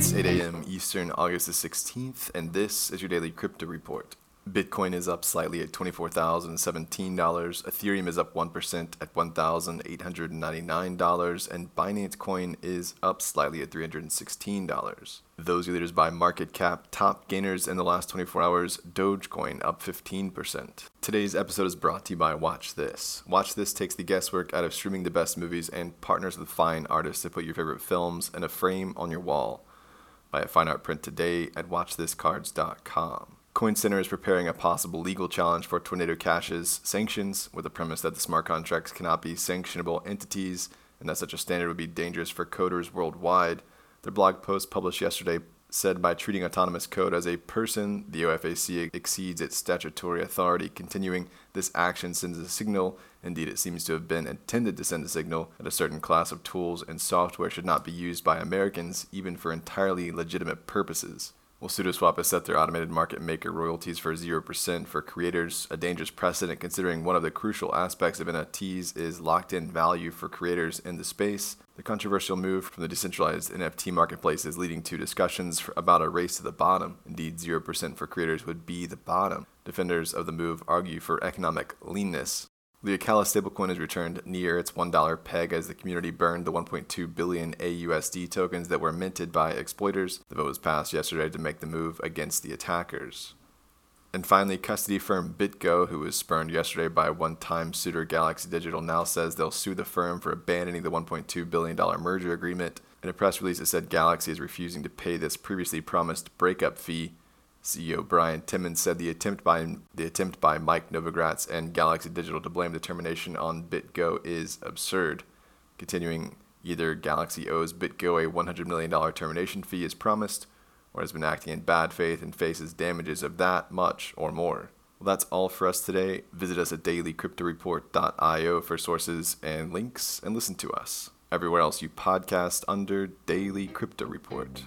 It's 8 a.m. Eastern, August the 16th, and this is your daily crypto report. Bitcoin is up slightly at $24,017. Ethereum is up 1% at $1,899. And Binance Coin is up slightly at $316. Those leaders by market cap. Top gainers in the last 24 hours Dogecoin up 15%. Today's episode is brought to you by Watch This. Watch This takes the guesswork out of streaming the best movies and partners with fine artists to put your favorite films in a frame on your wall. Buy a fine art print today at watchthiscards.com. Coin Center is preparing a possible legal challenge for Tornado Cash's sanctions with the premise that the smart contracts cannot be sanctionable entities and that such a standard would be dangerous for coders worldwide. Their blog post published yesterday said by treating autonomous code as a person, the OFAC exceeds its statutory authority. Continuing, this action sends a signal, indeed, it seems to have been intended to send a signal, that a certain class of tools and software should not be used by Americans, even for entirely legitimate purposes. Well, sudoswap has set their automated market maker royalties for 0% for creators, a dangerous precedent considering one of the crucial aspects of NFTs is locked in value for creators in the space. The controversial move from the decentralized NFT marketplace is leading to discussions about a race to the bottom. Indeed, 0% for creators would be the bottom. Defenders of the move argue for economic leanness. The Acala stablecoin has returned near its $1 peg as the community burned the 1.2 billion AUSD tokens that were minted by exploiters. The vote was passed yesterday to make the move against the attackers. And finally, custody firm BitGo, who was spurned yesterday by one time suitor Galaxy Digital, now says they'll sue the firm for abandoning the $1.2 billion merger agreement. In a press release, it said Galaxy is refusing to pay this previously promised breakup fee CEO Brian Timmons said the attempt by the attempt by Mike Novogratz and Galaxy Digital to blame the termination on BitGo is absurd. Continuing, either Galaxy owes BitGo a $100 million termination fee as promised, or has been acting in bad faith and faces damages of that much or more. Well, that's all for us today. Visit us at dailycryptoreport.io for sources and links, and listen to us everywhere else you podcast under Daily Crypto Report.